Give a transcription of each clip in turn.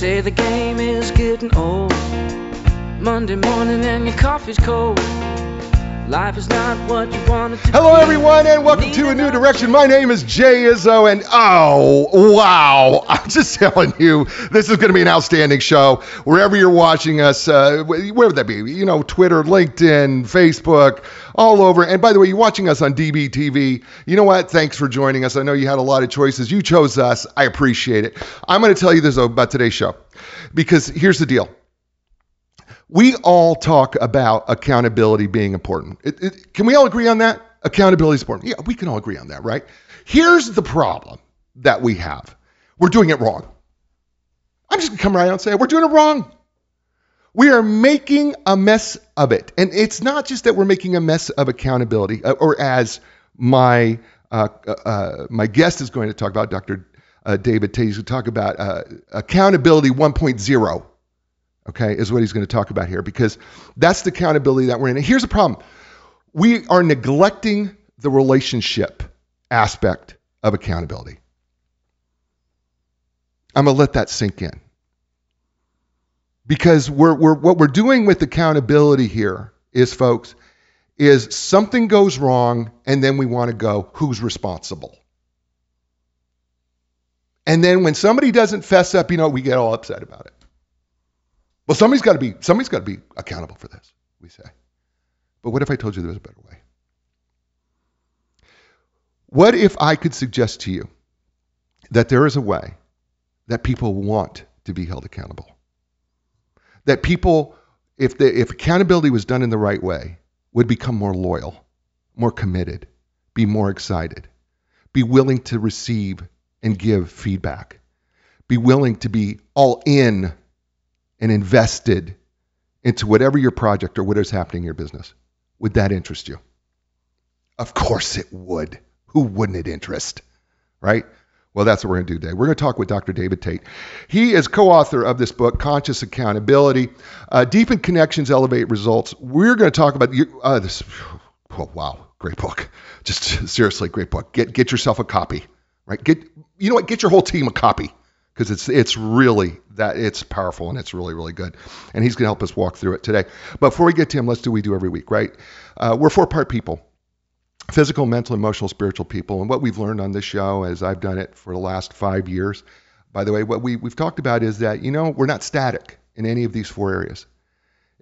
say the game is getting old. Monday morning and your coffee's cold. Life is not what you want it to Hello, everyone, and welcome to a new direction. My name is Jay Izzo, and oh, wow. I'm just telling you, this is going to be an outstanding show. Wherever you're watching us, uh, wherever that be, you know, Twitter, LinkedIn, Facebook, all over. And by the way, you're watching us on DBTV. You know what? Thanks for joining us. I know you had a lot of choices. You chose us. I appreciate it. I'm going to tell you this about today's show because here's the deal we all talk about accountability being important. It, it, can we all agree on that? Accountability is important. Yeah, we can all agree on that, right? Here's the problem that we have we're doing it wrong. I'm just going to come right out and say, we're doing it wrong. We are making a mess of it. And it's not just that we're making a mess of accountability, uh, or as my uh, uh, my guest is going to talk about, Dr. Uh, David going to talk about uh, accountability 1.0 okay, is what he's going to talk about here because that's the accountability that we're in. And here's the problem we are neglecting the relationship aspect of accountability. I'm going to let that sink in. Because we're, we're, what we're doing with accountability here is, folks, is something goes wrong and then we want to go, who's responsible? And then when somebody doesn't fess up, you know, we get all upset about it. Well, somebody's got to be somebody's got to be accountable for this, we say. But what if I told you there was a better way? What if I could suggest to you that there is a way that people want to be held accountable? That people, if the if accountability was done in the right way, would become more loyal, more committed, be more excited, be willing to receive and give feedback, be willing to be all in and invested into whatever your project or whatever's happening in your business, would that interest you? Of course it would. Who wouldn't it interest? Right? Well, that's what we're going to do today. We're going to talk with Dr. David Tate. He is co author of this book, Conscious Accountability uh, Deepen Connections, Elevate Results. We're going to talk about uh, this. Oh, wow, great book. Just seriously, great book. Get, get yourself a copy, right? Get, you know what? Get your whole team a copy because it's it's really that it's powerful and it's really really good. And he's going to help us walk through it today. But before we get to him, let's do what we do every week, right? Uh, we're four part people: physical, mental, emotional, spiritual people. And what we've learned on this show, as I've done it for the last five years, by the way, what we we've talked about is that you know we're not static in any of these four areas,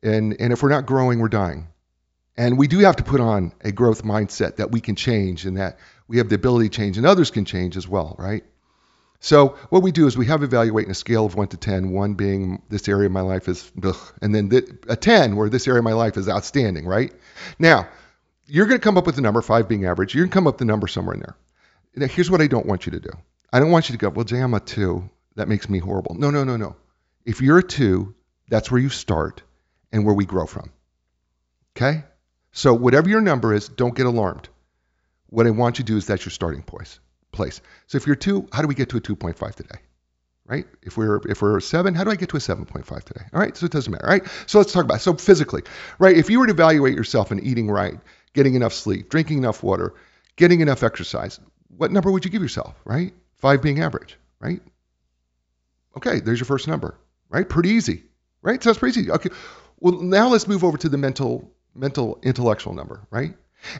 and and if we're not growing, we're dying. And we do have to put on a growth mindset that we can change and that we have the ability to change and others can change as well, right? So what we do is we have evaluate in a scale of one to 10, one being this area of my life is, ugh, and then th- a 10 where this area of my life is outstanding, right? Now, you're going to come up with a number, five being average. You're going to come up with the number somewhere in there. Now, here's what I don't want you to do. I don't want you to go, well, Jay, I'm a two. That makes me horrible. No, no, no, no. If you're a two, that's where you start and where we grow from. Okay? So whatever your number is, don't get alarmed. What I want you to do is that's your starting place place. So if you're two, how do we get to a 2.5 today? Right? If we're if we're a seven, how do I get to a 7.5 today? All right, so it doesn't matter. Right? So let's talk about it. so physically, right? If you were to evaluate yourself in eating right, getting enough sleep, drinking enough water, getting enough exercise, what number would you give yourself? Right? Five being average. Right? Okay, there's your first number. Right? Pretty easy. Right? So that's pretty easy. Okay. Well, now let's move over to the mental mental intellectual number. Right?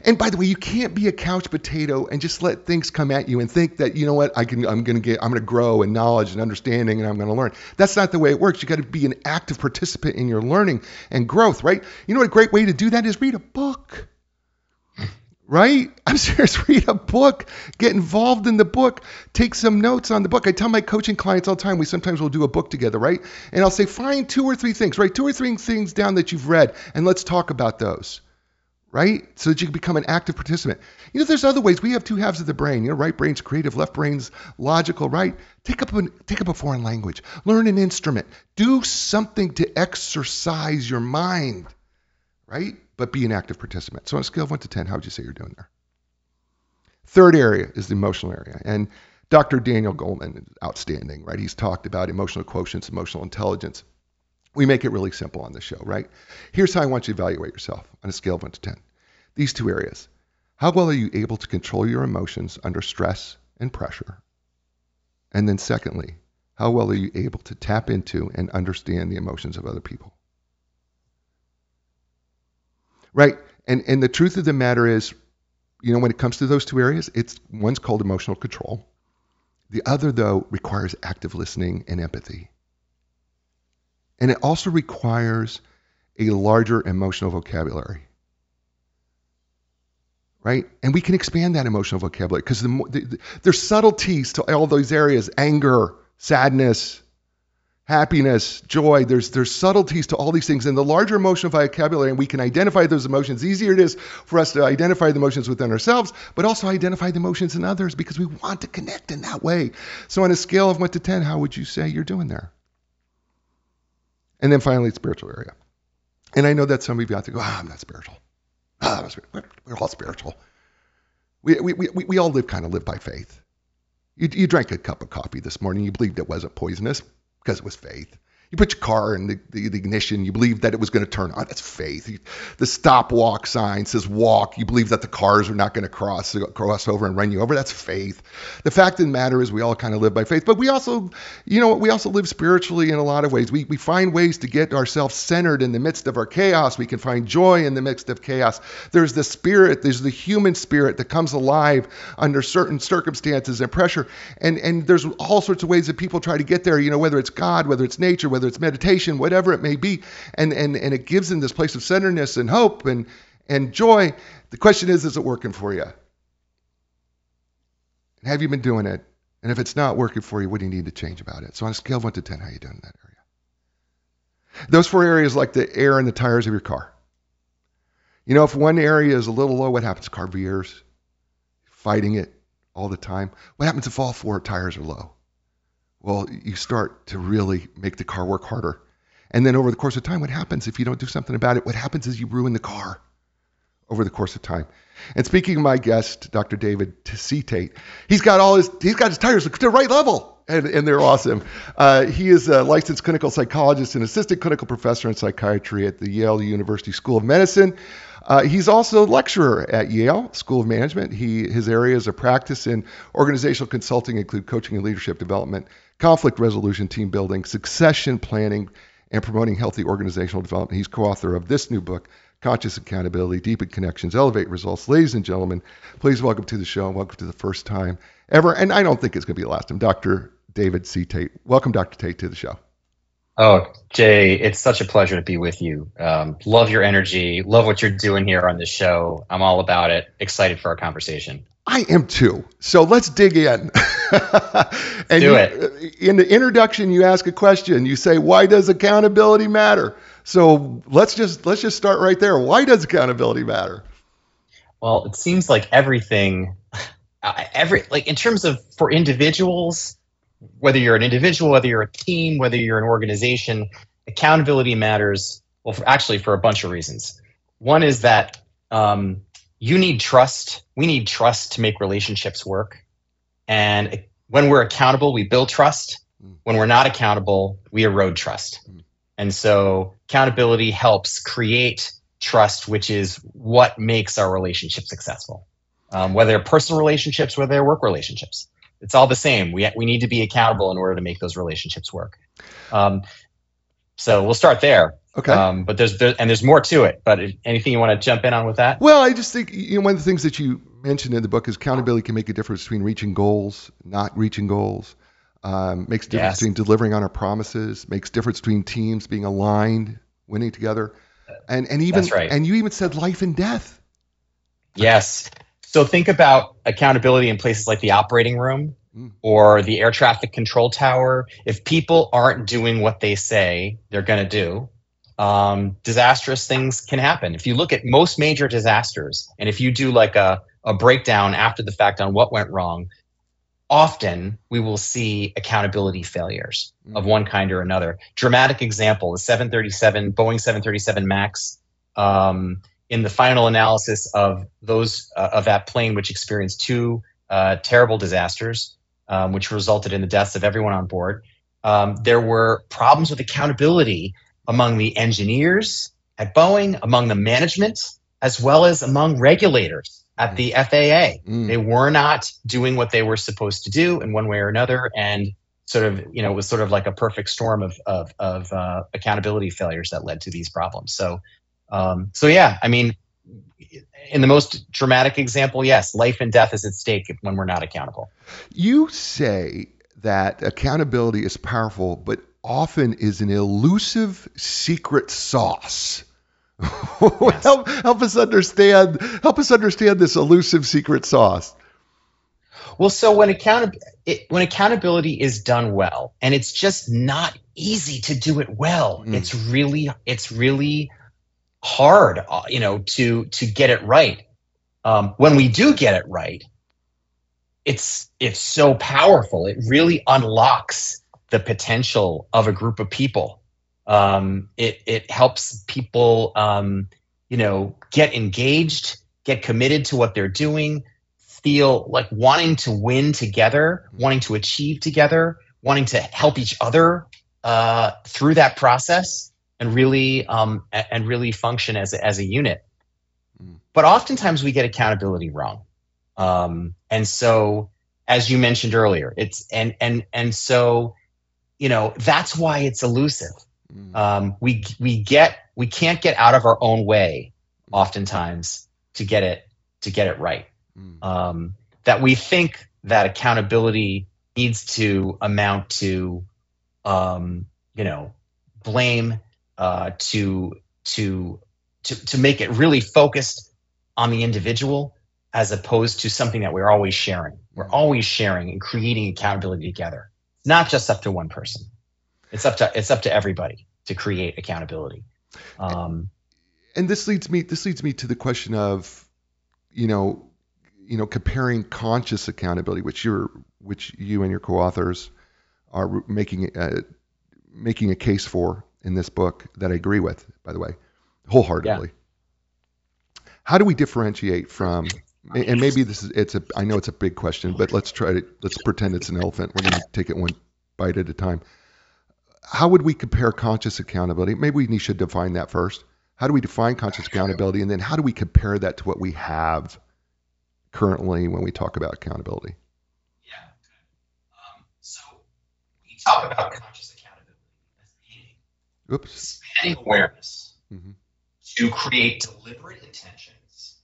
And by the way, you can't be a couch potato and just let things come at you and think that you know what I can I'm going to get I'm going to grow in knowledge and understanding and I'm going to learn. That's not the way it works. You got to be an active participant in your learning and growth, right? You know what a great way to do that is read a book. Right? I'm serious. Read a book. Get involved in the book. Take some notes on the book. I tell my coaching clients all the time, we sometimes will do a book together, right? And I'll say, find two or three things, right? Two or three things down that you've read, and let's talk about those right? So that you can become an active participant. You know, there's other ways. We have two halves of the brain. You know, right brain's creative, left brain's logical, right? Take up, a take up a foreign language. Learn an instrument. Do something to exercise your mind, right? But be an active participant. So on a scale of 1 to 10, how would you say you're doing there? Third area is the emotional area. And Dr. Daniel Goleman is outstanding, right? He's talked about emotional quotients, emotional intelligence. We make it really simple on the show, right? Here's how I want you to evaluate yourself on a scale of 1 to 10. These two areas. How well are you able to control your emotions under stress and pressure? And then, secondly, How well are you able to tap into and understand the emotions of other people? Right? And and the truth of the matter is, you know, when it comes to those two areas, it's one's called emotional control. The other though requires active listening and empathy. And it also requires a larger emotional vocabulary right? And we can expand that emotional vocabulary because the, the, there's subtleties to all those areas: anger, sadness, happiness, joy. There's there's subtleties to all these things, and the larger emotional vocabulary, and we can identify those emotions. The easier it is for us to identify the emotions within ourselves, but also identify the emotions in others because we want to connect in that way. So, on a scale of one to ten, how would you say you're doing there? And then finally, spiritual area. And I know that some of you out there go, ah, I'm not spiritual. Ah, we're all spiritual. We, we, we, we all live kind of live by faith. You, you drank a cup of coffee this morning. You believed it wasn't poisonous because it was faith. You put your car in the, the, the ignition. You believe that it was going to turn on. That's faith. the stop walk sign says walk. You believe that the cars are not going to cross cross over and run you over. That's faith. The fact of the matter is, we all kind of live by faith, but we also, you know, we also live spiritually in a lot of ways. We we find ways to get ourselves centered in the midst of our chaos. We can find joy in the midst of chaos. There's the spirit. There's the human spirit that comes alive under certain circumstances and pressure. And and there's all sorts of ways that people try to get there. You know, whether it's God, whether it's nature, whether it's meditation, whatever it may be, and and and it gives them this place of centeredness and hope and and joy. The question is, is it working for you? And Have you been doing it? And if it's not working for you, what do you need to change about it? So on a scale of one to ten, how are you doing in that area? Those four areas like the air and the tires of your car. You know, if one area is a little low, what happens? Car veers, fighting it all the time. What happens if all four tires are low? Well, you start to really make the car work harder. And then over the course of time, what happens if you don't do something about it? What happens is you ruin the car over the course of time. And speaking of my guest, Dr. David C. Tate, he's got all his he's got his tires to the right level. And, and they're awesome. Uh, he is a licensed clinical psychologist and assistant clinical professor in psychiatry at the Yale University School of Medicine. Uh, he's also a lecturer at Yale School of Management. He, his areas of practice in organizational consulting include coaching and leadership development, conflict resolution, team building, succession planning, and promoting healthy organizational development. He's co author of this new book, Conscious Accountability, Deepen Connections, Elevate Results. Ladies and gentlemen, please welcome to the show and welcome to the first time ever, and I don't think it's going to be the last time, Dr. David C. Tate. Welcome, Dr. Tate, to the show. Oh, Jay, it's such a pleasure to be with you. Um, love your energy. Love what you're doing here on this show. I'm all about it. Excited for our conversation. I am too. So let's dig in. and Do you, it. In the introduction, you ask a question. You say, "Why does accountability matter?" So let's just let's just start right there. Why does accountability matter? Well, it seems like everything, every like in terms of for individuals, whether you're an individual, whether you're a team, whether you're an organization, accountability matters. Well, for, actually, for a bunch of reasons. One is that um, you need trust. We need trust to make relationships work. And when we're accountable, we build trust. When we're not accountable, we erode trust. And so accountability helps create trust, which is what makes our relationship successful. Um, whether personal relationships, whether work relationships, it's all the same. We, we need to be accountable in order to make those relationships work. Um, so we'll start there. Okay. Um, but there's there, and there's more to it. But anything you want to jump in on with that? Well, I just think you know one of the things that you mentioned in the book is accountability can make a difference between reaching goals, not reaching goals. Um, makes a difference yes. between delivering on our promises. Makes difference between teams being aligned, winning together, and and even right. and you even said life and death. Yes. So think about accountability in places like the operating room mm. or the air traffic control tower. If people aren't doing what they say they're going to do, um, disastrous things can happen. If you look at most major disasters, and if you do like a, a breakdown after the fact on what went wrong, often we will see accountability failures mm. of one kind or another. Dramatic example: the 737 Boeing 737 Max. Um, in the final analysis of those uh, of that plane, which experienced two uh, terrible disasters, um, which resulted in the deaths of everyone on board, um, there were problems with accountability among the engineers at Boeing, among the management, as well as among regulators at the FAA. Mm. They were not doing what they were supposed to do in one way or another, and sort of you know it was sort of like a perfect storm of of, of uh, accountability failures that led to these problems. So um, so yeah, I mean, in the most dramatic example, yes, life and death is at stake when we're not accountable. You say that accountability is powerful, but often is an elusive secret sauce. Yes. help, help us understand. Help us understand this elusive secret sauce. Well, so when account when accountability is done well, and it's just not easy to do it well. Mm. It's really it's really hard, uh, you know, to to get it right. Um, when we do get it right, it's it's so powerful. It really unlocks the potential of a group of people. Um, it it helps people, um, you know, get engaged, get committed to what they're doing, feel like wanting to win together, wanting to achieve together, wanting to help each other uh, through that process, and really um, and really function as a, as a unit. Mm. But oftentimes we get accountability wrong, um, and so as you mentioned earlier, it's and and and so you know that's why it's elusive. Mm. Um, we we get we can't get out of our own way oftentimes to get it to get it right. Mm. Um, that we think that accountability needs to amount to um, you know blame uh, to to to to make it really focused on the individual as opposed to something that we're always sharing. We're mm. always sharing and creating accountability together. not just up to one person. It's up to it's up to everybody to create accountability. Um, and this leads me this leads me to the question of, you know, you know, comparing conscious accountability, which you're which you and your co-authors are making uh, making a case for in this book that I agree with, by the way, wholeheartedly. Yeah. How do we differentiate from and maybe this is it's a I know it's a big question, but let's try to let's pretend it's an elephant. We're going to take it one bite at a time how would we compare conscious accountability? Maybe we need should define that first. How do we define conscious accountability? And then how do we compare that to what we have currently when we talk about accountability? Yeah. Um, so we talk about conscious accountability as being Oops. expanding awareness mm-hmm. to create deliberate intentions,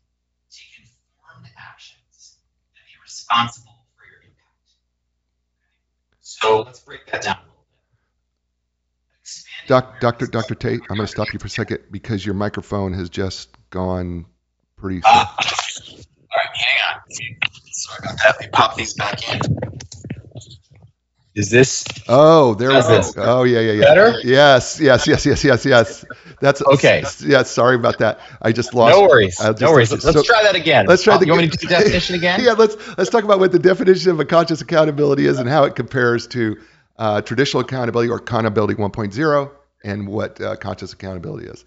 take informed actions, and be responsible for your impact. So let's break that down Doc, Dr. Dr. Tate, I'm going to stop you for a second because your microphone has just gone pretty. Uh, all right, hang on. Sorry about that. Let me pop these back in. Is this? Oh, there we go. Oh, yeah, yeah, yeah. Better? Yes, yes, yes, yes, yes, yes. That's okay. Yeah, sorry about that. I just lost. No worries. Just, no worries. Let's, so, try that again. Let's try. Oh, the, you want me to do the definition again? yeah, let's let's talk about what the definition of a conscious accountability is and how it compares to uh, traditional accountability or accountability 1.0 and what uh, conscious accountability is.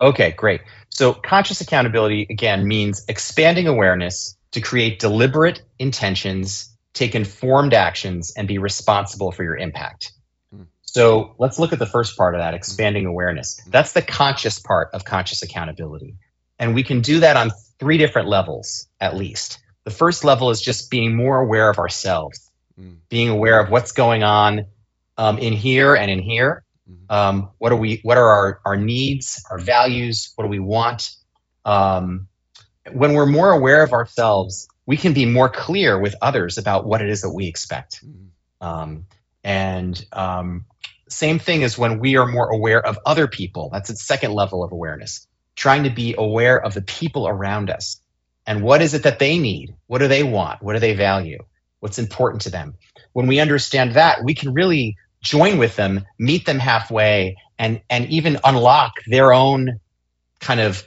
Okay, great. So, conscious accountability again means expanding awareness to create deliberate intentions, take informed actions, and be responsible for your impact. Hmm. So, let's look at the first part of that expanding awareness. Hmm. That's the conscious part of conscious accountability. And we can do that on three different levels, at least. The first level is just being more aware of ourselves mm. being aware of what's going on um, in here and in here. Um, what are we? What are our our needs, our values? What do we want? Um, when we're more aware of ourselves, we can be more clear with others about what it is that we expect. Mm-hmm. Um, and um, same thing as when we are more aware of other people. That's the second level of awareness. Trying to be aware of the people around us and what is it that they need? What do they want? What do they value? what's important to them. When we understand that, we can really join with them, meet them halfway, and and even unlock their own kind of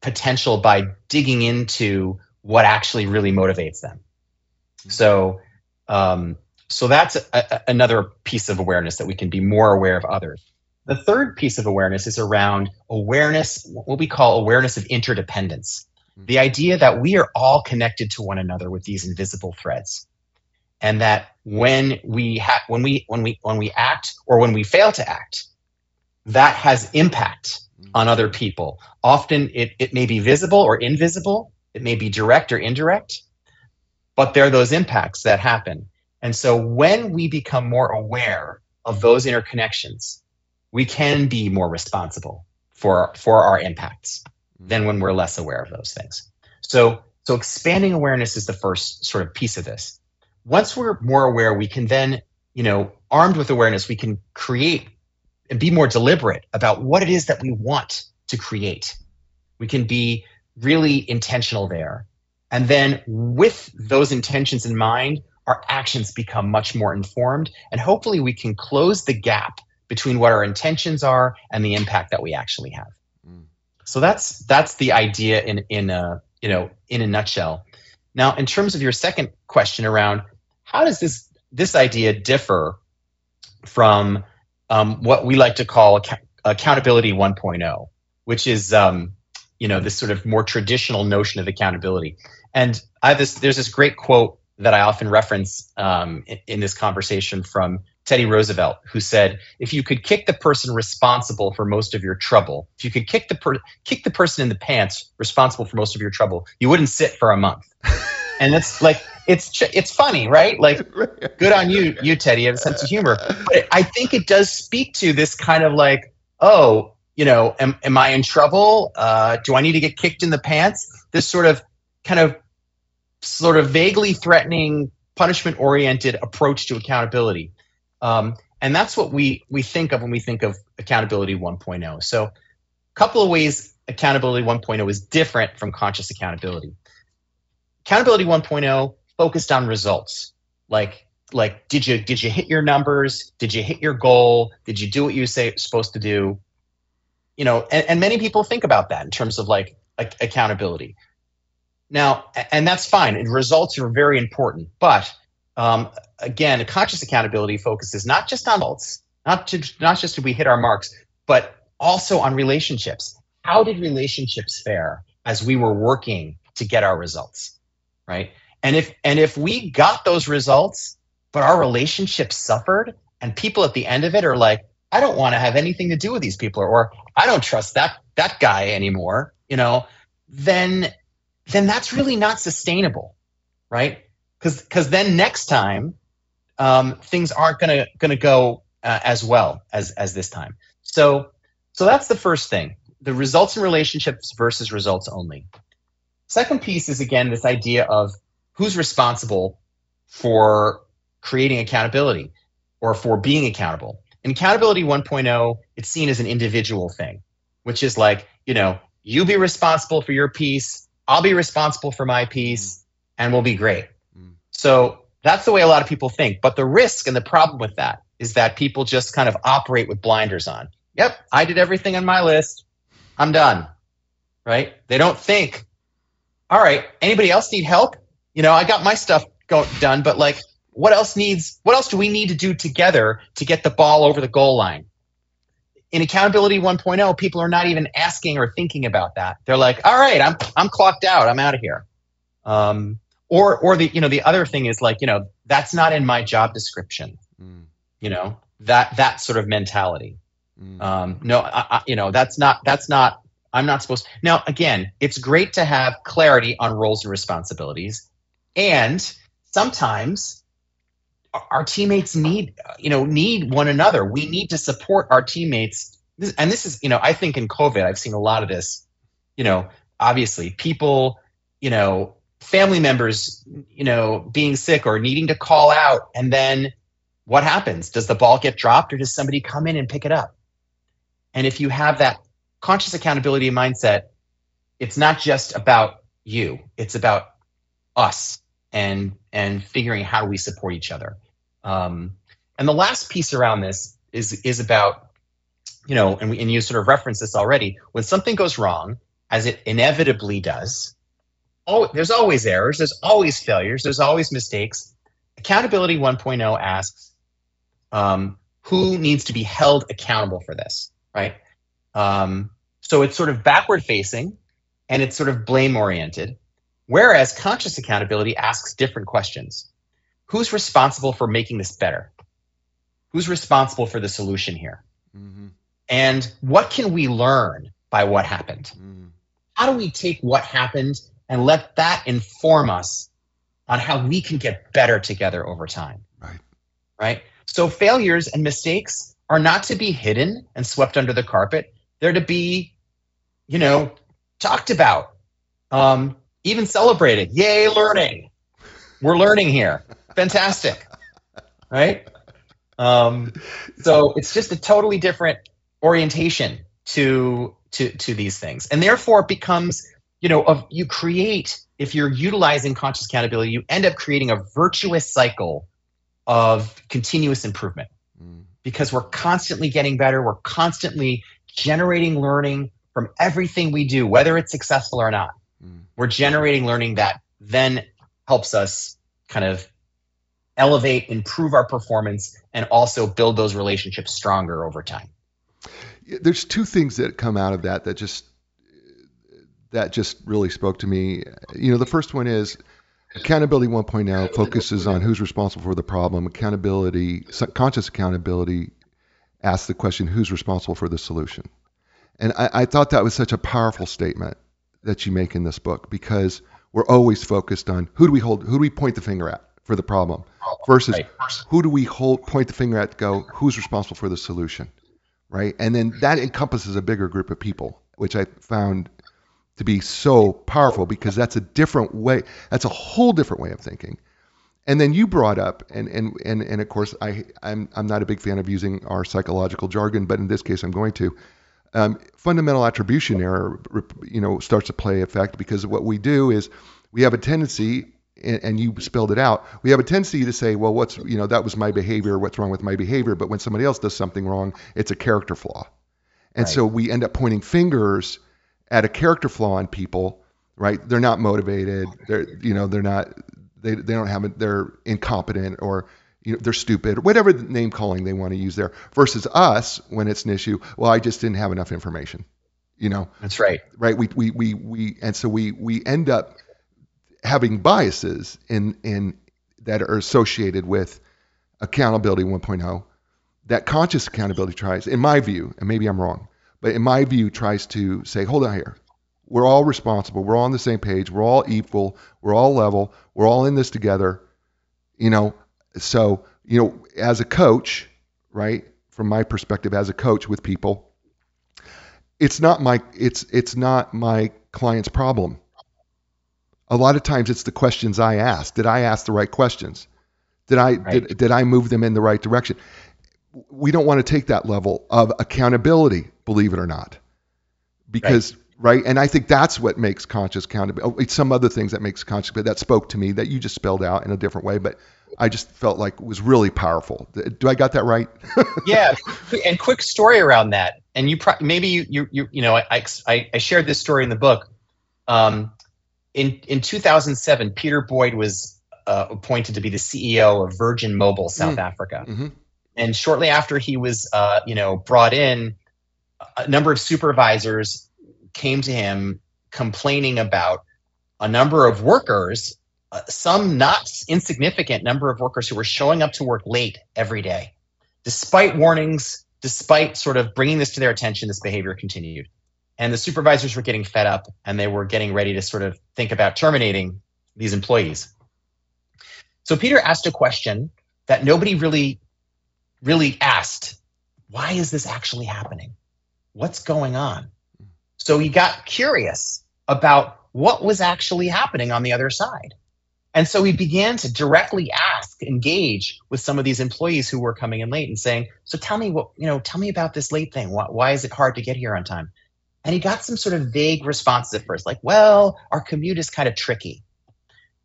potential by digging into what actually really motivates them. So, um, so that's a, a, another piece of awareness that we can be more aware of others. The third piece of awareness is around awareness, what we call awareness of interdependence. The idea that we are all connected to one another with these invisible threads and that when we ha- when we when we when we act or when we fail to act that has impact on other people often it, it may be visible or invisible it may be direct or indirect but there are those impacts that happen And so when we become more aware of those interconnections, we can be more responsible for, for our impacts than when we're less aware of those things. So, so expanding awareness is the first sort of piece of this. Once we're more aware, we can then, you know, armed with awareness, we can create and be more deliberate about what it is that we want to create. We can be really intentional there. And then with those intentions in mind, our actions become much more informed. And hopefully we can close the gap between what our intentions are and the impact that we actually have. Mm. So that's that's the idea in in a you know in a nutshell. Now, in terms of your second question around how does this this idea differ from um, what we like to call ac- accountability 1.0, which is um, you know this sort of more traditional notion of accountability. And I have this there's this great quote that I often reference um, in, in, this conversation from Teddy Roosevelt, who said, "If you could kick the person responsible for most of your trouble, if you could kick the per- kick the person in the pants responsible for most of your trouble, you wouldn't sit for a month." and it's like it's it's funny, right? Like, good on you, you Teddy, you have a sense of humor. But I think it does speak to this kind of like, oh, you know, am am I in trouble? Uh, do I need to get kicked in the pants? This sort of kind of sort of vaguely threatening punishment oriented approach to accountability um, and that's what we we think of when we think of accountability 1.0. So, a couple of ways accountability 1.0 is different from conscious accountability. Accountability 1.0 focused on results, like like did you did you hit your numbers? Did you hit your goal? Did you do what you say supposed to do? You know, and, and many people think about that in terms of like accountability. Now, and that's fine. And results are very important, but um, again, conscious accountability focuses not just on results, not to not just do we hit our marks, but also on relationships. How did relationships fare as we were working to get our results, right? And if and if we got those results, but our relationships suffered, and people at the end of it are like, I don't want to have anything to do with these people, or, I don't trust that that guy anymore, you know, then then that's really not sustainable, right? because because then next time um, things aren't gonna gonna go uh, as well as as this time. So so that's the first thing: the results in relationships versus results only. Second piece is again this idea of who's responsible for creating accountability or for being accountable. In accountability 1.0, it's seen as an individual thing, which is like, you know, you be responsible for your piece, I'll be responsible for my piece, mm. and we'll be great. Mm. So that's the way a lot of people think. But the risk and the problem with that is that people just kind of operate with blinders on. Yep, I did everything on my list. I'm done. Right? They don't think, all right, anybody else need help? You know, I got my stuff go- done, but like, what else needs, what else do we need to do together to get the ball over the goal line? In accountability 1.0, people are not even asking or thinking about that. They're like, all right, I'm, I'm clocked out. I'm out of here. Um, or or the you know the other thing is like you know that's not in my job description mm. you know that that sort of mentality mm. um, no I, I, you know that's not that's not i'm not supposed to. now again it's great to have clarity on roles and responsibilities and sometimes our teammates need you know need one another we need to support our teammates and this is you know i think in covid i've seen a lot of this you know obviously people you know family members, you know, being sick or needing to call out. And then what happens? Does the ball get dropped or does somebody come in and pick it up? And if you have that conscious accountability mindset, it's not just about you, it's about us and and figuring how we support each other. Um, and the last piece around this is is about, you know, and, we, and you sort of referenced this already. When something goes wrong, as it inevitably does, oh, there's always errors, there's always failures, there's always mistakes. Accountability 1.0 asks um, who needs to be held accountable for this, right? Um, so it's sort of backward facing and it's sort of blame oriented. Whereas conscious accountability asks different questions. Who's responsible for making this better? Who's responsible for the solution here? Mm-hmm. And what can we learn by what happened? Mm. How do we take what happened and let that inform us on how we can get better together over time. right? So failures and mistakes are not to be hidden and swept under the carpet. They're to be, you know, talked about, um, even celebrated. Yay, learning! We're learning here. Fantastic, right? Um, so it's just a totally different orientation to to to these things, and therefore it becomes, you know, of you create if you're utilizing conscious accountability, you end up creating a virtuous cycle of continuous improvement mm. because we're constantly getting better. We're constantly generating learning from everything we do, whether it's successful or not. Mm. We're generating learning that then helps us kind of elevate, improve our performance, and also build those relationships stronger over time. There's two things that come out of that that just that just really spoke to me. You know, the first one is accountability 1.0 focuses on who's responsible for the problem. Accountability, conscious accountability, asks the question who's responsible for the solution. And I, I thought that was such a powerful statement that you make in this book because we're always focused on who do we hold, who do we point the finger at for the problem versus right. who do we hold, point the finger at, go, who's responsible for the solution, right? And then that encompasses a bigger group of people, which I found to be so powerful because that's a different way. That's a whole different way of thinking. And then you brought up, and and and, and of course, I I'm I'm not a big fan of using our psychological jargon, but in this case, I'm going to. Um, fundamental attribution error, you know, starts to play effect because what we do is we have a tendency, and, and you spelled it out. We have a tendency to say, well, what's you know that was my behavior. What's wrong with my behavior? But when somebody else does something wrong, it's a character flaw, and right. so we end up pointing fingers at a character flaw in people, right? They're not motivated. They're you know they're not they they don't have it. They're incompetent or you know they're stupid. Whatever the name calling they want to use there. Versus us when it's an issue. Well, I just didn't have enough information. You know. That's right. Right. We we we we and so we we end up having biases in in that are associated with accountability 1.0 that conscious accountability tries in my view and maybe i'm wrong but in my view, tries to say, hold on here. We're all responsible. We're all on the same page. We're all equal. We're all level. We're all in this together. You know, so, you know, as a coach, right, from my perspective as a coach with people, it's not my it's it's not my client's problem. A lot of times it's the questions I ask. Did I ask the right questions? Did I right. did, did I move them in the right direction? we don't want to take that level of accountability, believe it or not, because right. right? And I think that's what makes conscious accountability. Oh, it's some other things that makes conscious, but that spoke to me that you just spelled out in a different way. But I just felt like was really powerful. Do I got that right? yeah, and quick story around that. And you pro- maybe you you you you know I, I I shared this story in the book. Um, in in 2007, Peter Boyd was uh, appointed to be the CEO of Virgin Mobile South mm. Africa. Mm-hmm and shortly after he was, uh, you know, brought in, a number of supervisors came to him complaining about a number of workers, uh, some not insignificant number of workers who were showing up to work late every day, despite warnings, despite sort of bringing this to their attention. This behavior continued, and the supervisors were getting fed up, and they were getting ready to sort of think about terminating these employees. So Peter asked a question that nobody really really asked, why is this actually happening? What's going on? So he got curious about what was actually happening on the other side. And so he began to directly ask, engage with some of these employees who were coming in late and saying, So tell me what, you know, tell me about this late thing. Why, why is it hard to get here on time? And he got some sort of vague responses at first, like, Well, our commute is kind of tricky.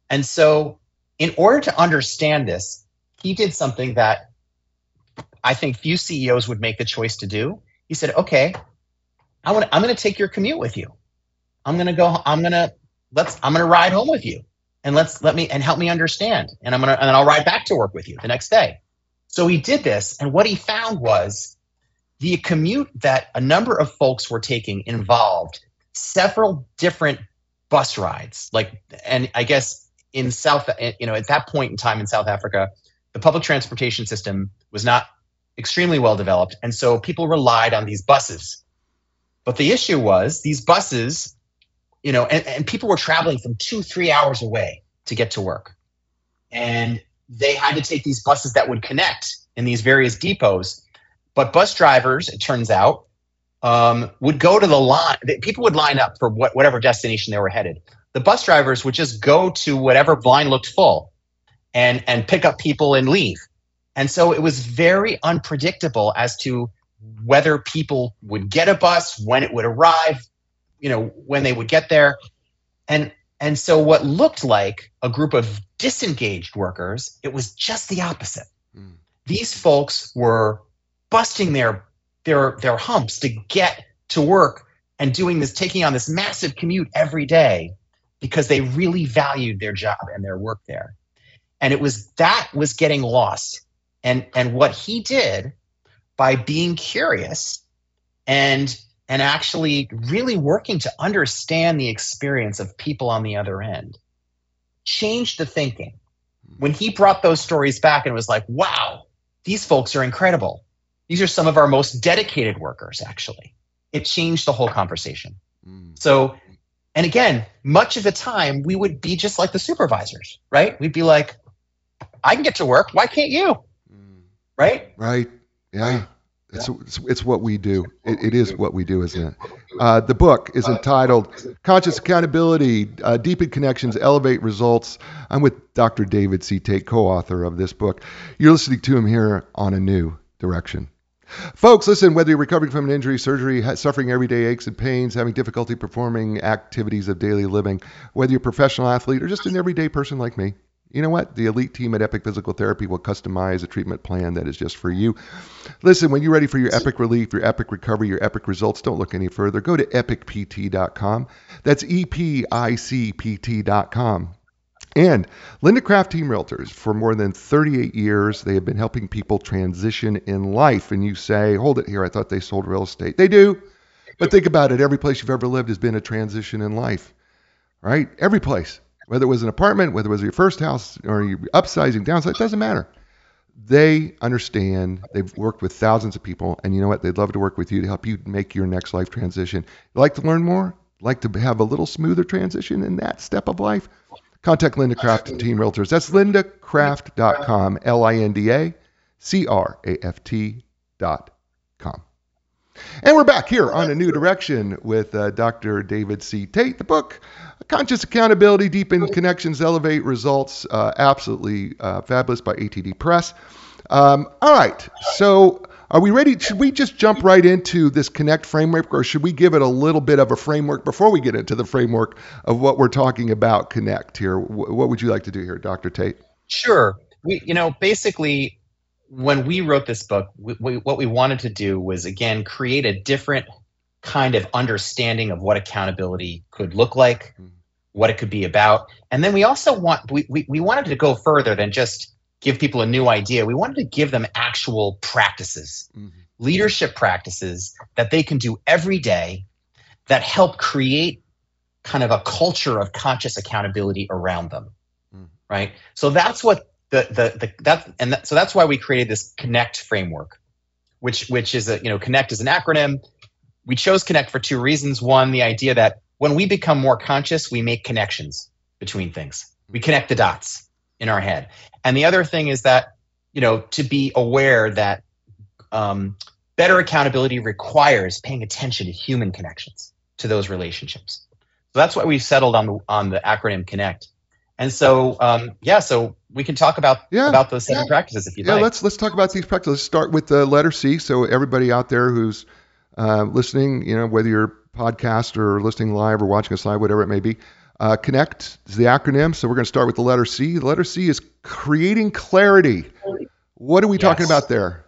And so, in order to understand this, he did something that I think few CEOs would make the choice to do. He said, okay, I want I'm going to take your commute with you. I'm going to go, I'm going to, let's, I'm going to ride home with you and let's, let me, and help me understand. And I'm going to, and I'll ride back to work with you the next day. So he did this. And what he found was the commute that a number of folks were taking involved several different bus rides. Like, and I guess in South, you know, at that point in time in South Africa, the public transportation system was not extremely well developed. And so people relied on these buses. But the issue was these buses, you know, and, and people were traveling from two, three hours away to get to work. And they had to take these buses that would connect in these various depots. But bus drivers, it turns out, um, would go to the line. People would line up for what, whatever destination they were headed. The bus drivers would just go to whatever line looked full and and pick up people and leave. And so it was very unpredictable as to whether people would get a bus, when it would arrive, you know, when they would get there. And and so what looked like a group of disengaged workers, it was just the opposite. Mm. These folks were busting their their their humps to get to work and doing this taking on this massive commute every day because they really valued their job and their work there. And it was that was getting lost. And and what he did by being curious and and actually really working to understand the experience of people on the other end changed the thinking. When he brought those stories back and was like wow these folks are incredible these are some of our most dedicated workers actually it changed the whole conversation mm. so and again much of the time we would be just like the supervisors right we'd be like I can get to work. Why can't you? Right? Right. Yeah. It's, it's, it's, what we do. It, it is what we do, isn't it? Uh, the book is entitled Conscious Accountability, uh, Deepen Connections, Elevate Results. I'm with Dr. David C. Tate, co author of this book. You're listening to him here on A New Direction. Folks, listen, whether you're recovering from an injury, surgery, suffering everyday aches and pains, having difficulty performing activities of daily living, whether you're a professional athlete or just an everyday person like me, you know what? The elite team at Epic Physical Therapy will customize a treatment plan that is just for you. Listen, when you're ready for your epic relief, your epic recovery, your epic results, don't look any further. Go to epicpt.com. That's E P I C P T.com. And Linda Craft Team Realtors, for more than 38 years, they have been helping people transition in life. And you say, hold it here, I thought they sold real estate. They do. But think about it every place you've ever lived has been a transition in life, right? Every place whether it was an apartment, whether it was your first house or you're upsizing, downsizing, it doesn't matter. They understand. They've worked with thousands of people, and you know what? They'd love to work with you to help you make your next life transition. You like to learn more? Like to have a little smoother transition in that step of life? Contact Linda Craft and Team Realtors. That's lindacraft.com, L I N D A C R A F T.com. And we're back here on A New Direction with uh, Dr. David C. Tate. The book, Conscious Accountability, Deepen Connections, Elevate Results, uh, absolutely uh, fabulous by ATD Press. Um, all right, so are we ready? Should we just jump right into this Connect framework, or should we give it a little bit of a framework before we get into the framework of what we're talking about Connect here? What would you like to do here, Dr. Tate? Sure. We, you know, basically, when we wrote this book, we, we, what we wanted to do was again create a different kind of understanding of what accountability could look like, mm-hmm. what it could be about, and then we also want we, we, we wanted to go further than just give people a new idea. We wanted to give them actual practices, mm-hmm. leadership practices that they can do every day that help create kind of a culture of conscious accountability around them. Mm-hmm. Right. So that's what the the, the that and that, so that's why we created this connect framework which which is a you know connect is an acronym we chose connect for two reasons one the idea that when we become more conscious we make connections between things we connect the dots in our head and the other thing is that you know to be aware that um, better accountability requires paying attention to human connections to those relationships so that's why we've settled on the on the acronym connect and so, um, yeah, so we can talk about yeah. about those seven yeah. practices if you'd yeah, like. let's let's talk about these practices. Let's start with the letter C. So everybody out there who's uh, listening, you know, whether you're podcast or listening live or watching us live, whatever it may be, uh, connect is the acronym. So we're going to start with the letter C. The letter C is creating clarity. What are we yes. talking about there?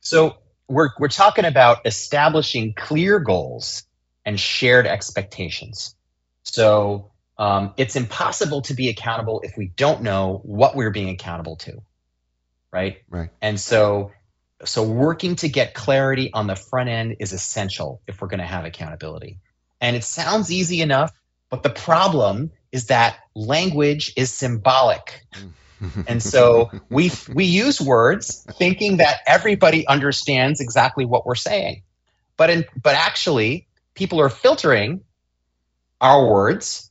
So we're we're talking about establishing clear goals and shared expectations. So um, it's impossible to be accountable if we don't know what we're being accountable to right right and so so working to get clarity on the front end is essential if we're going to have accountability and it sounds easy enough but the problem is that language is symbolic and so we we use words thinking that everybody understands exactly what we're saying but in but actually people are filtering our words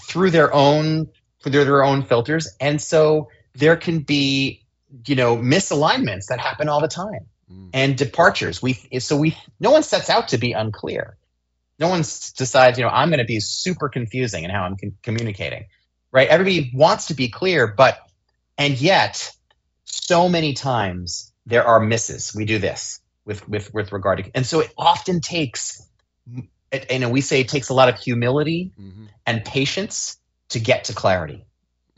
through their own through their own filters and so there can be, you know, misalignments that happen all the time Mm. and departures. We so we no one sets out to be unclear. No one decides, you know, I'm going to be super confusing in how I'm con- communicating, right? Everybody wants to be clear, but and yet, so many times there are misses. We do this with with with regard to, and so it often takes, you know, we say it takes a lot of humility Mhm. and patience to get to clarity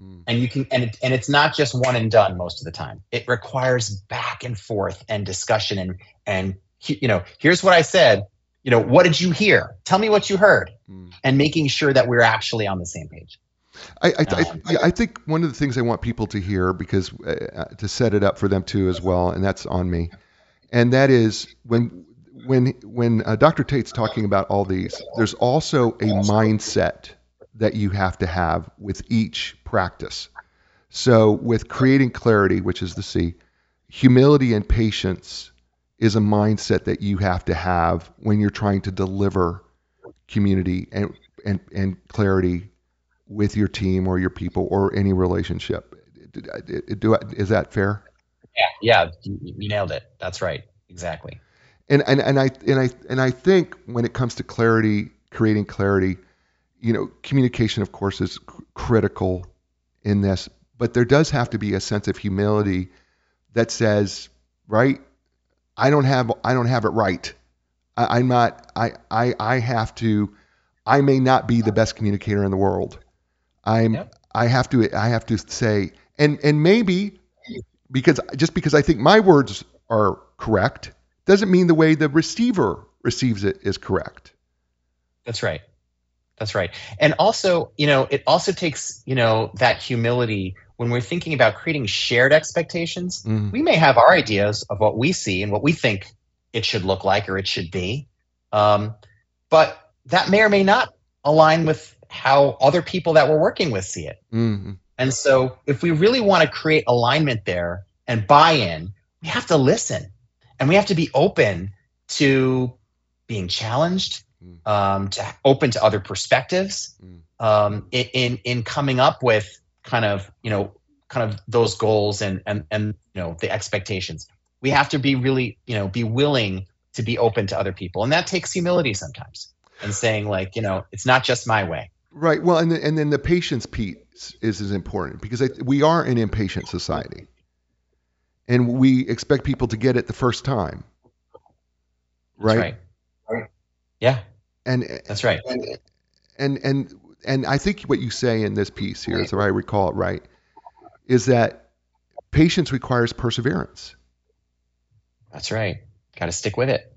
Mm. and you can and, it, and it's not just one and done most of the time it requires back and forth and discussion and and you know here's what i said you know what did you hear tell me what you heard Mm. and making sure that we're actually on the same page I, I, I, Um, yeah, I think one of the things I want people to hear, because uh, to set it up for them too as well, and that's on me, and that is when when when uh, Dr. Tate's talking about all these, there's also a mindset that you have to have with each practice. So with creating clarity, which is the C, humility and patience is a mindset that you have to have when you're trying to deliver community and and, and clarity with your team or your people or any relationship. Do, do, is that fair? yeah yeah you, nailed it that's right exactly And, and and I and I and I think when it comes to clarity, creating clarity, you know, communication of course is critical in this, but there does have to be a sense of humility that says, right, I don't have I don't have it right. I, I'm not I, I I have to I may not be the best communicator in the world. I'm. I have to I have to say and and maybe because just because I think my words are correct doesn't mean the way the receiver receives it is correct. That's right. That's right. And also, you know, it also takes, you know, that humility when we're thinking about creating shared expectations. Mm. We may have our ideas of what we see and what we think it should look like or it should be. Um, but that may or may not align with how other people that we're working with see it. Mm. And so, if we really want to create alignment there and buy in, we have to listen and we have to be open to being challenged, Mm. um, to open to other perspectives, Mm. um, in, in in coming up with kind of you know kind of those goals and and and you know the expectations. We have to be really you know be willing to be open to other people, and that takes humility sometimes. And saying like you know it's not just my way. Right. Well, and then, and then the patience piece is is important because I, we are an impatient society, and we expect people to get it the first time. That's Right. right. Yeah, And that's right. and and and I think what you say in this piece here, if I recall it right, is that patience requires perseverance. That's right. Got to stick with it.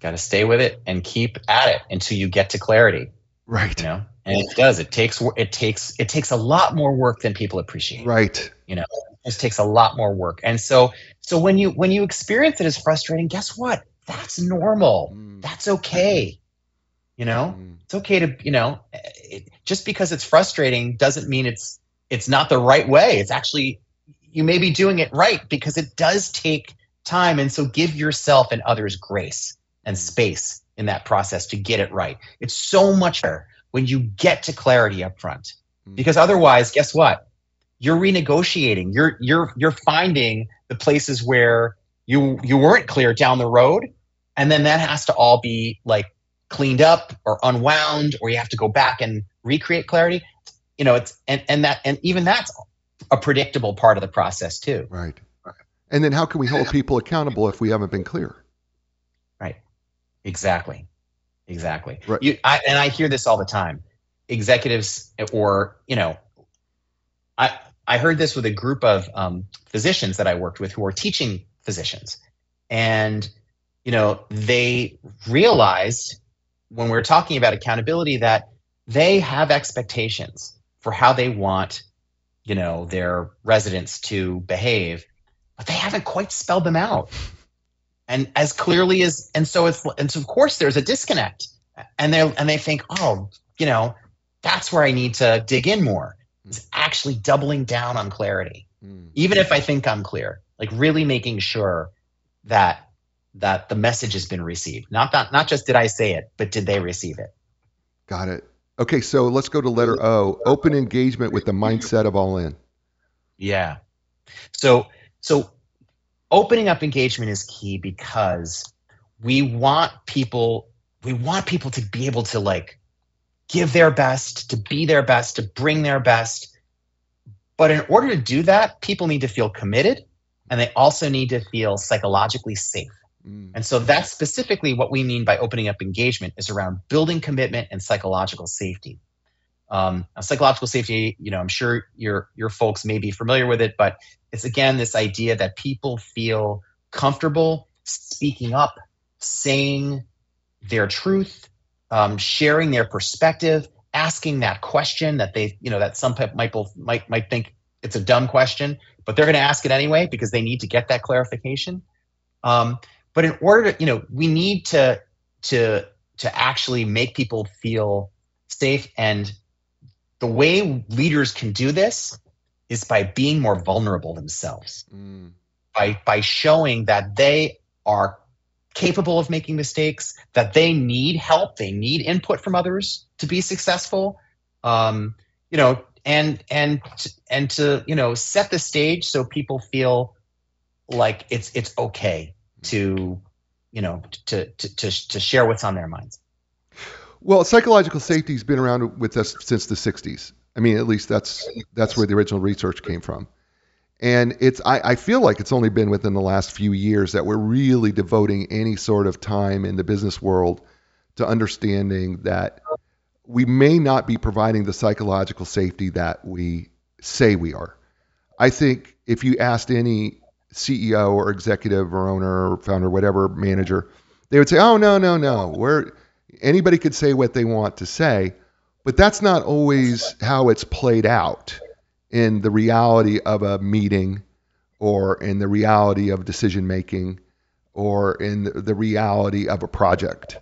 Got to stay with it and keep at it until you get to clarity. Right. You know, and it does. It takes. It takes. It takes a lot more work than people appreciate. Right. You know, it just takes a lot more work. And so, so when you when you experience it as frustrating, guess what? That's normal. Mm. That's okay. You know, Mm. it's okay to you know, it, just because it's frustrating doesn't mean it's it's not the right way. It's actually you may be doing it right because it does take time, and so give yourself and others grace and space in that process to get it right. It's so much better when you get to clarity up front, Mm. because otherwise, guess what? You're renegotiating. You're you're you're finding the places where you you weren't clear down the road, and then that has to all be like cleaned up or unwound or you have to go back and recreate clarity you know it's and and that and even that's a predictable part of the process too. Right. And then how can we hold people accountable if we haven't been clear? Right. Exactly. Exactly. Right. you I, and i hear this all the time. Executives or you know i i heard this with a group of um, physicians that i worked with who are teaching physicians. And you know they realized when we are talking about accountability that they have expectations for how they want you know their residents to behave but they haven't quite spelled them out. And as clearly as and so it's and so of course there's a disconnect. And they and they think oh you know that's where i need to dig in more. Is actually doubling down on clarity. Mm. even if i think i'm clear like really making sure that that the message has been received not that not just did i say it but did they receive it Got it. Okay, so let's go to letter O. Open engagement with the mindset of all in. yeah So so opening up engagement is key because we want people we want people to be able to like give their best, to be their best, to bring their best. But in order to do that, people need to feel committed and they also need to feel psychologically safe. Mm. And so that's specifically what we mean by opening up engagement is around building commitment and psychological safety. Um, psychological safety, you know, I'm sure your your folks may be familiar with it, but it's again this idea that people feel comfortable speaking up, saying their truth, um, sharing their perspective, asking that question that they, you know, that some people might might might think it's a dumb question, but they're going to ask it anyway because they need to get that clarification. Um, but in order to, you know, we need to to to actually make people feel safe. And the way leaders can do this is by being more vulnerable themselves. Mm. by by showing that they are capable of making mistakes that they need help they need input from others to be successful. Um, you know and and and to you know set the stage so people feel like it's it's okay to you know to to to, to share what's on their minds well, psychological safety has been around with us since the 60s. I mean, at least that's that's where the original research came from. And it's I, I feel like it's only been within the last few years that we're really devoting any sort of time in the business world to understanding that we may not be providing the psychological safety that we say we are. I think if you asked any CEO or executive or owner or founder, whatever manager, they would say, "Oh no, no, no, we're anybody could say what they want to say, but that's not always how it's played out in the reality of a meeting or in the reality of decision making or in the reality of a project.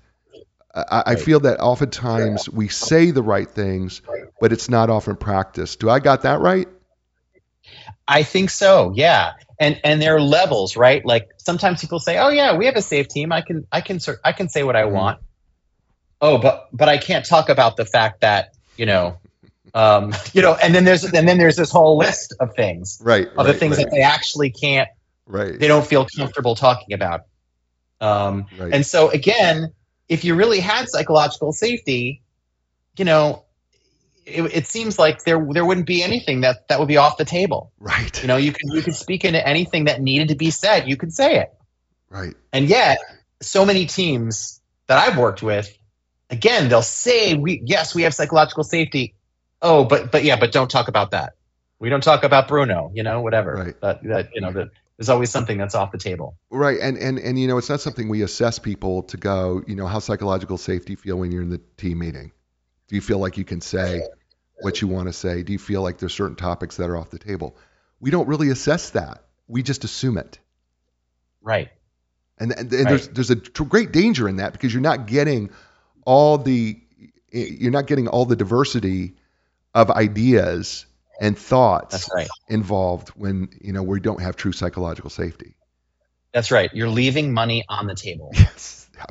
I, I, feel that oftentimes we say the right things, but it's not often practiced. Do I got that right? I think so. Yeah. And and there are levels, right? Like sometimes people say, "Oh yeah, we have a safe team. I can I can I can say what I mm-hmm. want." oh, but but I can't talk about the fact that you know, um, you know, and then there's and then there's this whole list of things, right? Of the things right. that they actually can't, right? They don't feel comfortable talking about. Um, right. And so again, if you really had psychological safety, you know, it, it, seems like there there wouldn't be anything that that would be off the table. Right. You know, you can you can speak into anything that needed to be said. You could say it. Right. And yet, so many teams that I've worked with again, they'll say, "We yes, we have psychological safety." Oh, but but yeah, but don't talk about that. We don't talk about Bruno. You know, whatever. Right. That that you know that there's always something that's off the table. Right. And and and you know, it's not something we assess people to go. You know, how psychological safety feel when you're in the team meeting. Do you feel like you can say what you want to say? Do you feel like there's certain topics that are off the table? We don't really assess that. We just assume it. Right. And, and, and right. there's there's a great danger in that because you're not getting all the you're not getting all the diversity of ideas and thoughts right. involved when you know we don't have true psychological safety. That's right. You're leaving money on the table.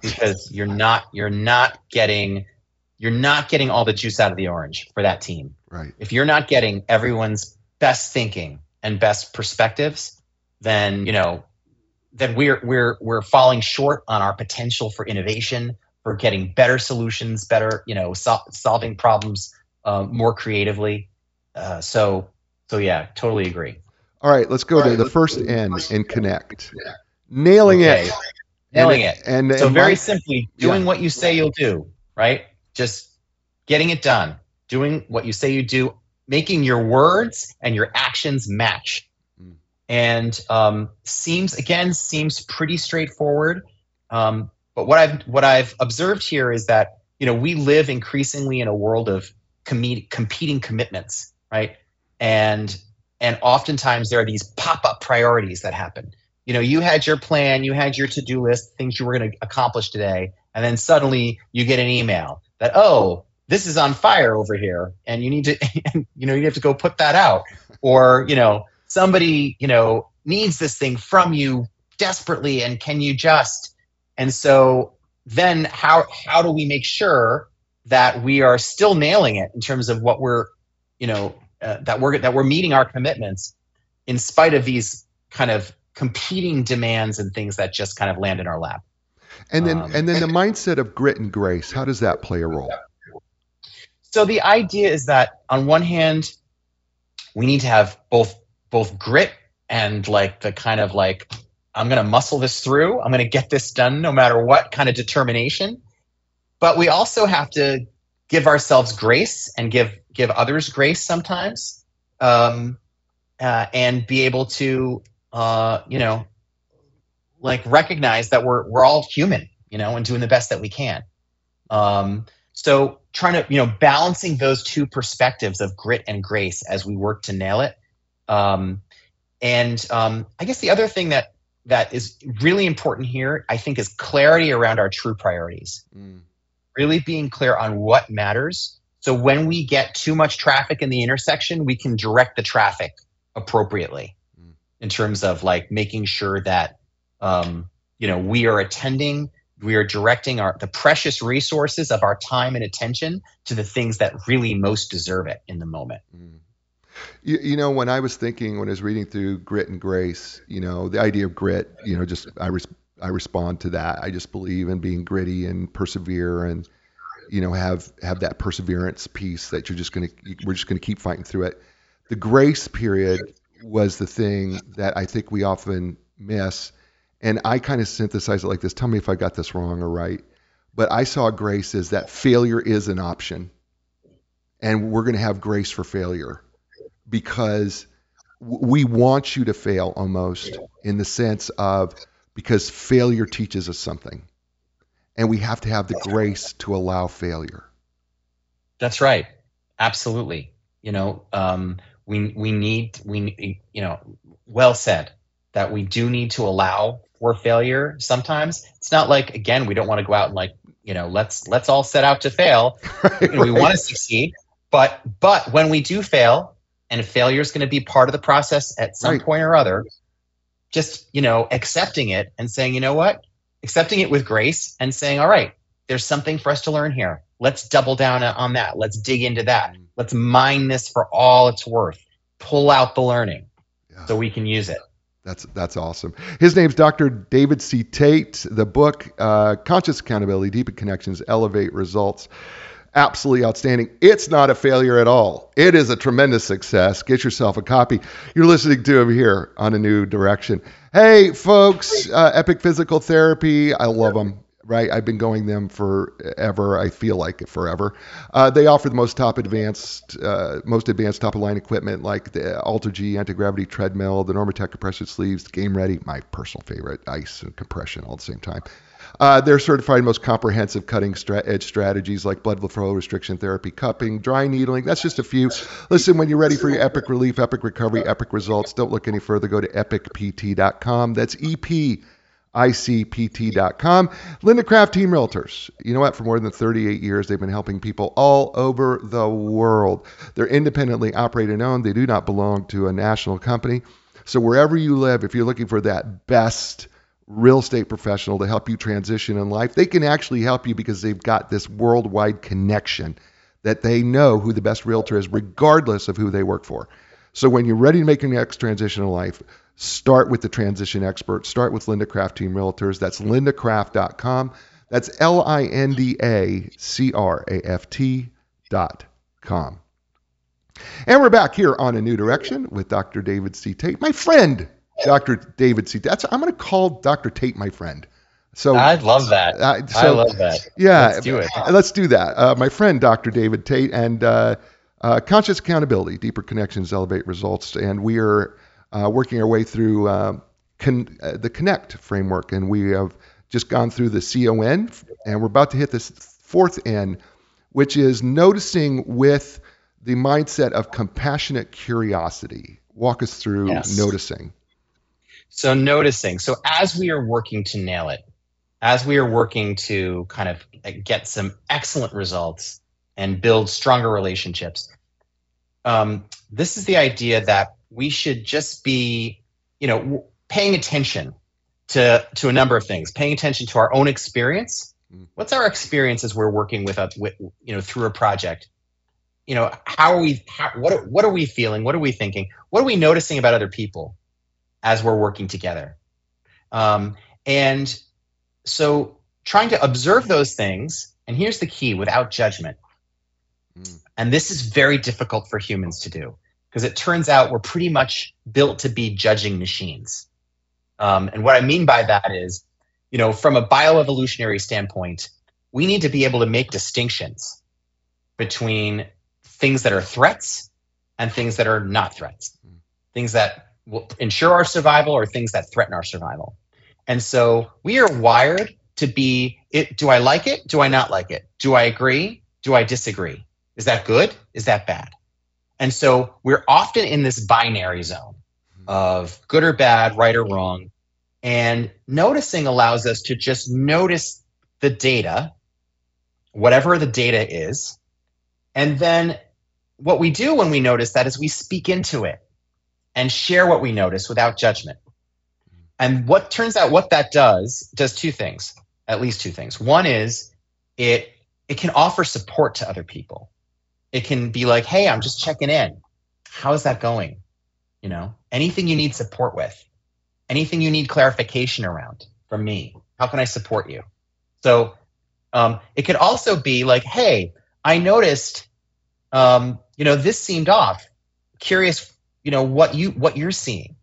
Yes. because you're not you're not getting you're not getting all the juice out of the orange for that team. Right. If you're not getting everyone's best thinking and best perspectives, then you know then we're we're we're falling short on our potential for innovation, for getting better solutions, better, you know, sol- solving problems uh, more creatively. Uh, so, so yeah, totally agree. All right, let's go All to right, the first N and connect. Nailing okay. it. Nailing and, it. And, and so very my, simply, doing yeah. what you say you'll do, right? Just getting it done, doing what you say you do, making your words and your actions match. Mm. And um, seems again seems pretty straightforward. Um, but what I've what I've observed here is that you know we live increasingly in a world of com- competing commitments, right? And and oftentimes there are these pop-up priorities that happen. You know, you had your plan, you had your to-do list, things you were going to accomplish today, and then suddenly you get an email that oh, this is on fire over here, and you need to, you know, you have to go put that out, or you know, somebody you know needs this thing from you desperately, and can you just and so then how how do we make sure that we are still nailing it in terms of what we're you know uh, that we're that we're meeting our commitments in spite of these kind of competing demands and things that just kind of land in our lap. And then um, and then the mindset of grit and grace, how does that play a role? So the idea is that on one hand, we need to have both both grit and like the kind of like I'm going to muscle this through. I'm going to get this done no matter what kind of determination. But we also have to give ourselves grace and give give others grace sometimes, um, uh, and be able to uh, you know like recognize that we're we're all human, you know, and doing the best that we can. Um, so trying to you know balancing those two perspectives of grit and grace as we work to nail it. Um, and um, I guess the other thing that that is really important here, I think, is clarity around our true priorities. Mm. Really being clear on what matters. So when we get too much traffic in the intersection, we can direct the traffic appropriately mm. in terms of like making sure that um, you know we are attending we are directing our the precious resources of our time and attention to the things that really most deserve it in the moment. Mm. you, you, know when i was thinking when i was reading through grit and grace you know the idea of grit you know just i res- i respond to that. I just believe in being gritty and persevere and you know have have that perseverance piece that you're just going to we're just going to keep fighting through it. The grace period was the thing that i think we often miss and I kind of synthesize it like this. Tell me if I got this wrong or right. But I saw grace as that failure is an option. And we're going to have grace for failure because we want you to fail almost in the sense of because failure teaches us something. And we have to have the grace to allow failure. That's right. Absolutely. You know, um, we we need we you know well said that we do need to allow for failure sometimes. It's not like again, we don't want to go out and like, you know, let's let's all set out to fail. right, you know, we want to succeed, but but when we do fail, and failure is going to be part of the process at some right. point or other, just you know, accepting it and saying, you know what, accepting it with grace and saying, all right, there's something for us to learn here. Let's double down on that. Let's dig into that. Mm. Let's mine this for all it's worth. Pull out the learning yeah. so we can use it. That's that's awesome. His name's Dr. David C. Tate. The book, uh, Conscious Accountability: Deepen Connections, Elevate Results. Absolutely outstanding. It's not a failure at all. It is a tremendous success. Get yourself a copy. You're listening to him here on a new direction. Hey, folks, uh, Epic Physical Therapy. I love them right? I've been going them forever. I feel like forever. Uh, they offer the most top advanced, uh, most advanced top of line equipment like the Alter G anti gravity treadmill, the Normatec compression sleeves, Game Ready, my personal favorite, ice and compression all at the same time. Uh, they're certified most comprehensive cutting stra- edge strategies like blood flow restriction therapy, cupping, dry needling. That's just a few. Listen, when you're ready for your epic relief, epic recovery, epic results, don't look any further. Go to epicpt.com. That's EP icpt.com. Linda Craft Team Realtors. You know what? For more than 38 years, they've been helping people all over the world. They're independently operated and owned. They do not belong to a national company. So wherever you live, if you're looking for that best real estate professional to help you transition in life, they can actually help you because they've got this worldwide connection that they know who the best realtor is, regardless of who they work for. So when you're ready to make your next transition in life, Start with the transition expert. Start with Linda Craft Team Realtors. That's lindacraft.com. That's L I N D A C R A F T dot com. And we're back here on A New Direction with Dr. David C. Tate, my friend, Dr. David C. That's I'm going to call Dr. Tate my friend. So I love that. Uh, so, I love that. Yeah, let's do it. Let's do that. Uh, my friend, Dr. David Tate, and uh, uh, conscious accountability, deeper connections, elevate results, and we are uh, working our way through uh, con- uh, the Connect framework, and we have just gone through the CON, and we're about to hit this fourth N, which is noticing with the mindset of compassionate curiosity. Walk us through yes. noticing. So, noticing. So, as we are working to nail it, as we are working to kind of get some excellent results and build stronger relationships, um, this is the idea that we should just be, you know, paying attention to to a number of things. Paying attention to our own experience. Mm. What's our experience as we're working with a, with, you know, through a project? you know, how are we, how, what, what are we feeling? What are we thinking? What are we noticing about other people as we're working together? Um, and so trying to observe those things, and here's the key without judgment. Mm. And this is very difficult for humans to do because it turns out we're pretty much built to be judging machines. Um, and what I mean by that is, you know, from a bioevolutionary standpoint, we need to be able to make distinctions between things that are threats and things that are not threats, things that will ensure our survival or things that threaten our survival. And so we are wired to be it do I like it? Do I not like it? Do I agree? Do I disagree? Is that good? Is that bad? And so we're often in this binary zone hmm. of good or bad, right or wrong. And noticing allows us to just notice the data, whatever the data is. And then what we do when we notice that is we speak into it and share what we notice without judgment. Hmm. And what turns out what that does does two things, at least two things. One is it it can offer support to other people it can be like, hey, I'm just checking in. How's that going? You know, anything you need support with, anything you need clarification around from me. How can I support you? So um, it could also be like, hey, I noticed, um, you know, this seemed off. Curious, you know, what you what you're seeing,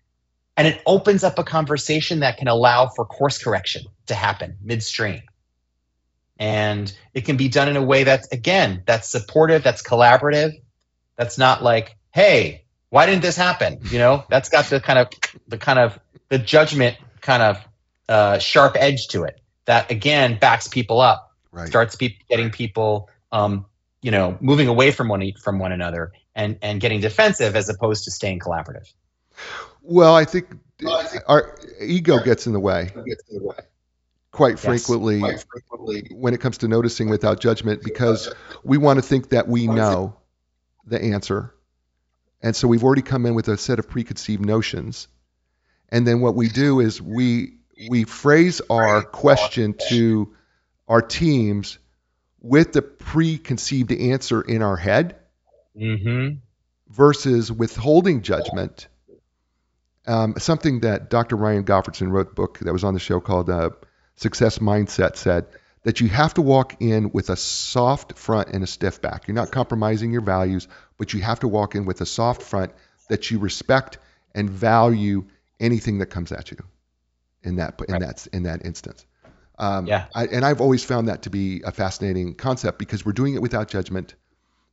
and it opens up a conversation that can allow for course correction to happen midstream and it can be done in a way that's again that's supportive that's collaborative that's not like hey why didn't this happen? You know that's got the kind of the kind of the judgment kind of uh, sharp edge to it that again backs people up right. starts pe- getting people um, you know moving away from one from one another and and getting defensive as opposed to staying collaborative. Well i think our ego gets in the way quite yes, frequently, quite frequently when it comes to noticing without judgment because we want to think that we know the answer. And so we've already come in with a set of preconceived notions. And then what we do is we we phrase our question to our teams with the preconceived answer in our head mm-hmm. versus withholding judgment. Um, something that Dr. Ryan Gottfredson wrote a book that was on the show called uh, success mindset said that you have to walk in with a soft front and a stiff back. You're not compromising your values, but you have to walk in with a soft front that you respect and value anything that comes at you in that in right. that in that instance. Um, yeah. I, and I've always found that to be a fascinating concept because we're doing it without judgment,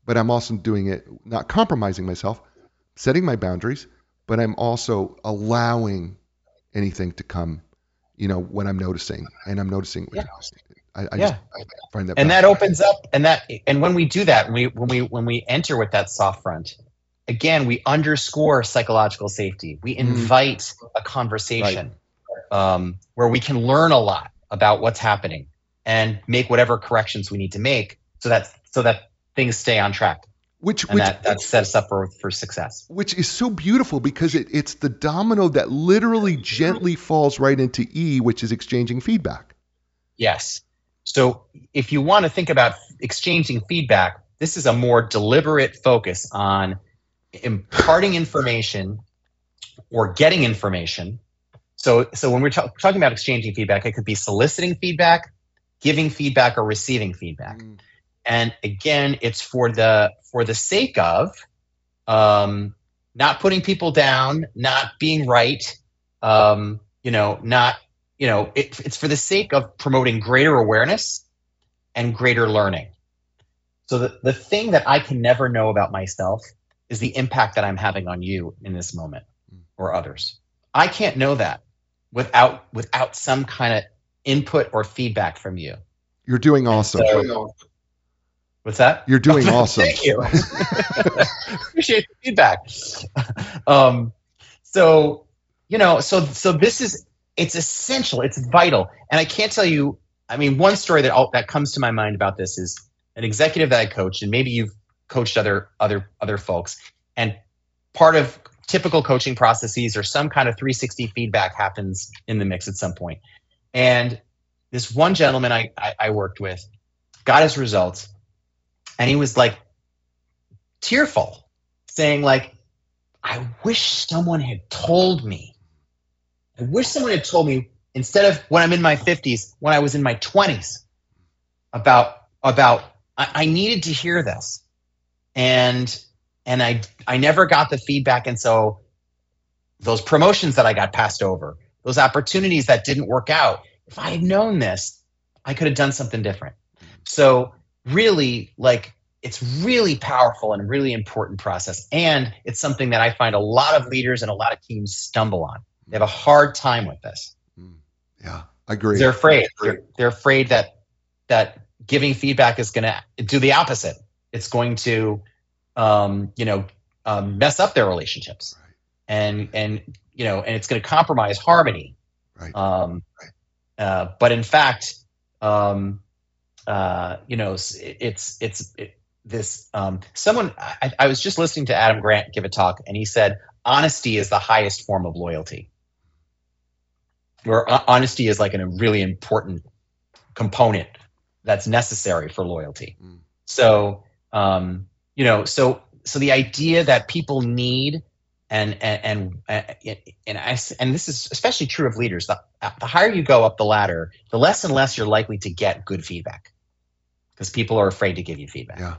but I'm also doing it not compromising myself, setting my boundaries, but I'm also allowing anything to come you know, when I'm noticing, and I'm noticing. Yeah. I, I yeah. Just, I find that. And that opens up, and that, and when we do that, when we when we when we enter with that soft front, again, we underscore psychological safety. We mm-hmm. invite mm. a conversation right. um, where we can learn a lot about what's happening and make whatever corrections we need to make, so that so that things stay on track which, and which that, that sets up for, for success. Which is so beautiful because it, it's the domino that literally gently falls right into e which is exchanging feedback. Yes. So if you want to think about exchanging feedback this is a more deliberate focus on imparting information or getting information. So so when we're talking about exchanging feedback it could be soliciting feedback giving feedback or receiving feedback. Mm. And again it's for the for the sake of um, not putting people down, not being right, um, you know, not, you know, it, it's for the sake of promoting greater awareness and greater learning. So the, the thing that I can never know about myself is the impact that I'm having on you in this moment or others. I can't know that without without some kind of input or feedback from you. You're doing awesome. So, What's that? You're doing awesome. Thank you. Appreciate the feedback. Um, so, you know, so so this is it's essential. It's vital, and I can't tell you. I mean, one story that all, that comes to my mind about this is an executive that I coached, and maybe you've coached other other other folks, and part of typical coaching processes or some kind of 360 feedback happens in the mix at some point. And this one gentleman I, I, I worked with got his results and he was like tearful, saying like, I wish someone had told me. I wish someone had told me instead of when I'm in my 50s, when I was in my 20s, about about I, I needed to hear this, and and I I never got the feedback, and so those promotions that I got passed over, those opportunities that didn't work out. If I had known this, I could have done something different. So really, like it's really powerful and really important process, and it's something that I find a lot of leaders and a lot of teams stumble on. They have a hard time with this. Yeah, I agree. They're afraid. They're, they're afraid that that giving feedback is going to do the opposite. It's going to, um, you know, um, mess up their relationships, right. and and you know, and it's going to compromise harmony. Right. Um, right. Uh, but in fact, um, uh, you know, it's it's it, this. Um, someone I, I was just listening to Adam Grant give a talk, and he said honesty is the highest form of loyalty. Where honesty is like a really important component that's necessary for loyalty. Mm. So, um, you know, so so the idea that people need and and and and, I, and this is especially true of leaders. The, the higher you go up the ladder, the less and less you're likely to get good feedback because people are afraid to give you feedback. Yeah.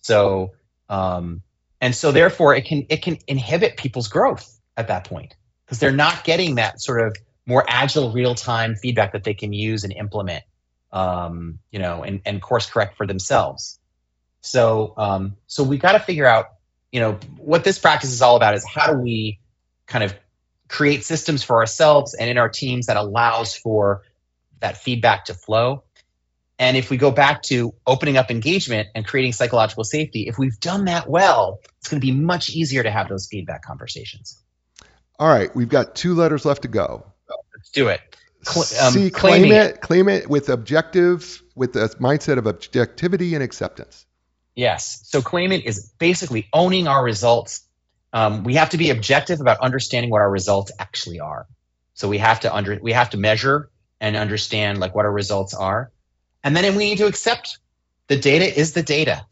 So, um, and so therefore, it can it can inhibit people's growth at that point because they're not getting that sort of more agile, real time feedback that they can use and implement um, you know, and, and course correct for themselves. So, um, so we got to figure out, you know, what this practice is all about is how do we kind of create systems for ourselves and in our teams that allows for that feedback to flow. And if we go back to opening up engagement and creating psychological safety, if we've done that well, it's going to be much easier to have those feedback conversations. All right, we've got two letters left to go. Let's do it um, See, claim it, it, claim it with objective, with the mindset of objectivity and acceptance. Yes. So claim it is basically owning our results. Um, we have to be objective about understanding what our results actually are. So we have to under we have to measure and understand like what our results are, and then we need to accept the data is the data,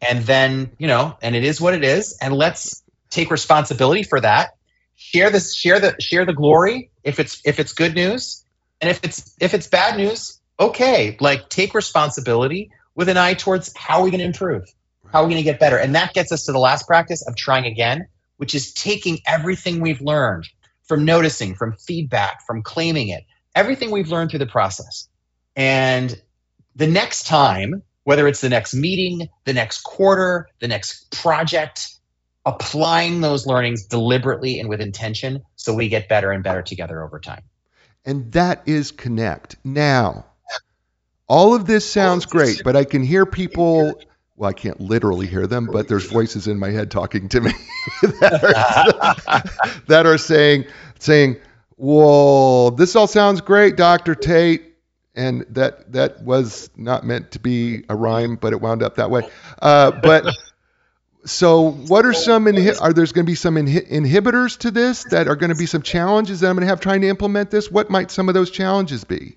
and then you know, and it is what it is, and let's take responsibility for that. Share this share the share the glory if it's if it's good news. And if it's if it's bad news okay like take responsibility with an eye towards how are we going to improve how are we going to get better. And that gets us to the last practice of trying again which is taking everything we've learned from noticing from feedback from claiming it everything we've learned through the process. And the next time whether it's the next meeting the next quarter the next project applying those learnings deliberately and with intention so we get better and better together over time. And that is connect. Now, all of this sounds great, but I can hear people well, I can't literally hear them, but there's voices in my head talking to me that, are, that are saying saying, "Whoa, this all sounds great, Dr. Tate." And that that was not meant to be a rhyme, but it wound up that way. Uh, but so, what are some inhi- are there's going to be some inhi- inhibitors to this that are going to be some challenges that I'm going to have trying to implement this? What might some of those challenges be?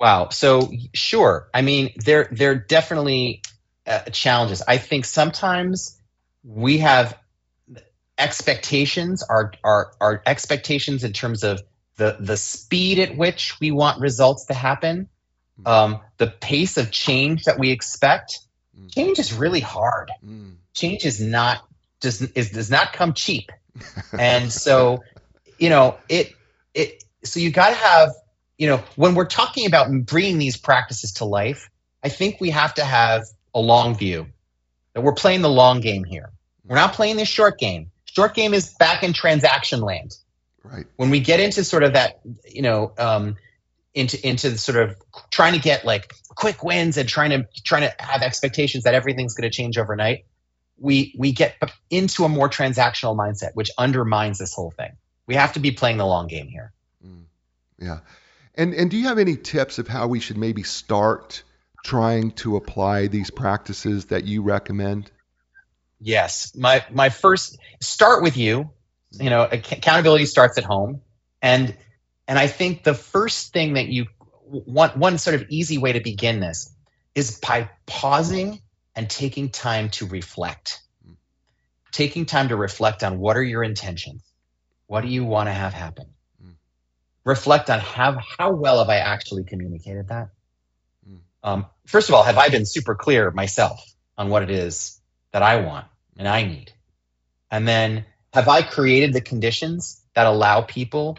Wow. So, sure. I mean, there there are definitely uh, challenges. I think sometimes we have expectations our our our expectations in terms of the the speed at which we want results to happen, hmm. um, the pace of change that we expect Mm. Change is really hard. Mm. Change is not does is does not come cheap, and so you know it it so you got to have you know when we're talking about bringing these practices to life, I think we have to have a long view that we're playing the long game here. We're not playing the short game. Short game is back in transaction land. Right. When we get into sort of that, you know, um, into into sort of trying to get like quick wins and trying to trying to have expectations that everything's going to change overnight we we get into a more transactional mindset which undermines this whole thing. We have to be playing the long game here. Mm, yeah. And and do you have any tips of how we should maybe start trying to apply these practices that you recommend? Yes. My my first start with you you know accountability starts at home and and I think the first thing that you one one sort of easy way to begin this is by pausing and taking time to reflect. Taking time to reflect on what are your intentions? What do you want to have happen? Reflect on how, how well have I actually communicated that? Um, first of all, have I been super clear myself on what it is that I want and I need? And then have I created the conditions that allow people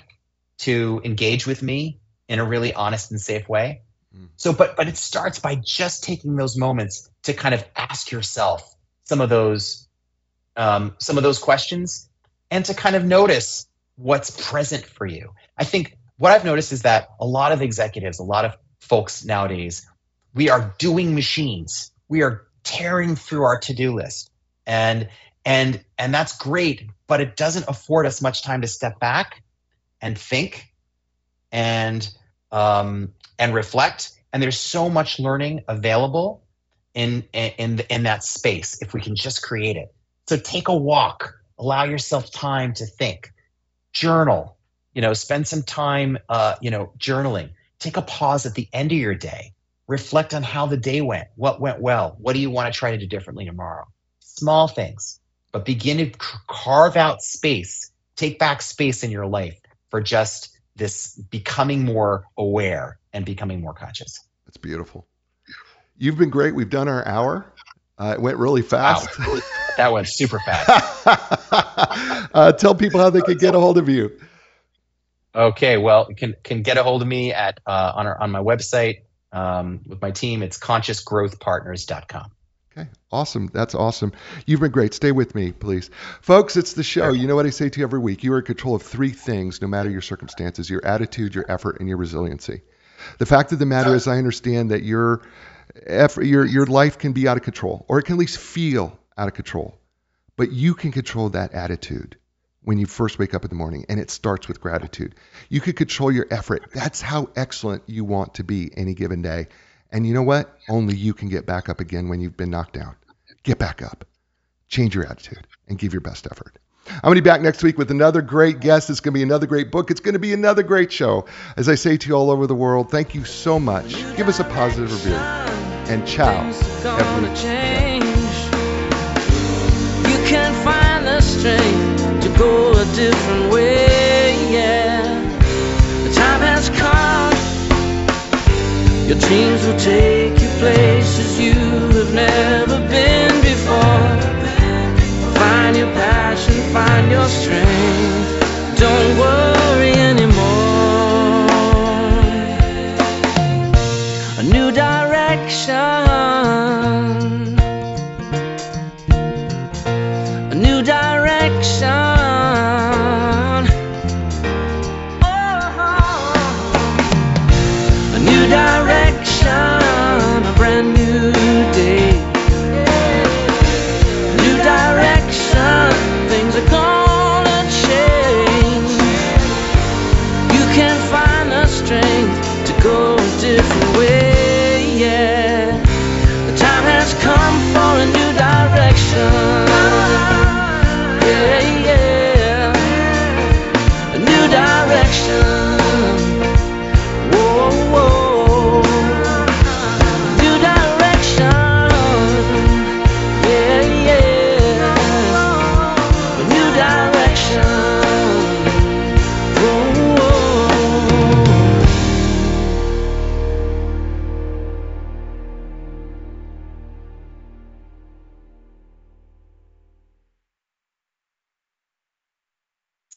to engage with me in a really honest and safe way? Mm. So, but but it starts by just taking those moments to kind of ask yourself some of those um, some of those questions and to kind of notice what's present for you. I think what I've noticed is that a lot of executives, a lot of folks nowadays, we are doing machines. We are tearing through our to-do list. And and and that's great, but it doesn't afford us much time to step back and think and um, and reflect. And there's so much learning available in in in that space if we can just create it. So take a walk, allow yourself time to think, journal. You know, spend some time, uh, you know, journaling. Take a pause at the end of your day. Reflect on how the day went. What went well? What do you want to try to do differently tomorrow? Small things, but begin to carve out space. Take back space in your life for just this becoming more aware and becoming more conscious. That's beautiful. You've been great. We've done our hour. Uh, it went really fast. Wow. that went super fast. uh, tell people how they can get a hold of you. Okay, well, can can get a hold of me at uh, on our on my website um, with my team. It's consciousgrowthpartners.com. Okay, awesome. That's awesome. You've been great. Stay with me, please. Folks, it's the show. You know what I say to you every week. You are in control of three things, no matter your circumstances your attitude, your effort, and your resiliency. The fact of the matter is, I understand that your, effort, your, your life can be out of control, or it can at least feel out of control. But you can control that attitude when you first wake up in the morning, and it starts with gratitude. You can control your effort. That's how excellent you want to be any given day. And you know what? Only you can get back up again when you've been knocked down. Get back up, change your attitude, and give your best effort. I'm going to be back next week with another great guest. It's going to be another great book. It's going to be another great show. As I say to you all over the world, thank you so much. Give us a positive review. And ciao. You can find the strength to go a different way. Your dreams will take you places you have never been before. Find your passion, find your strength. Don't worry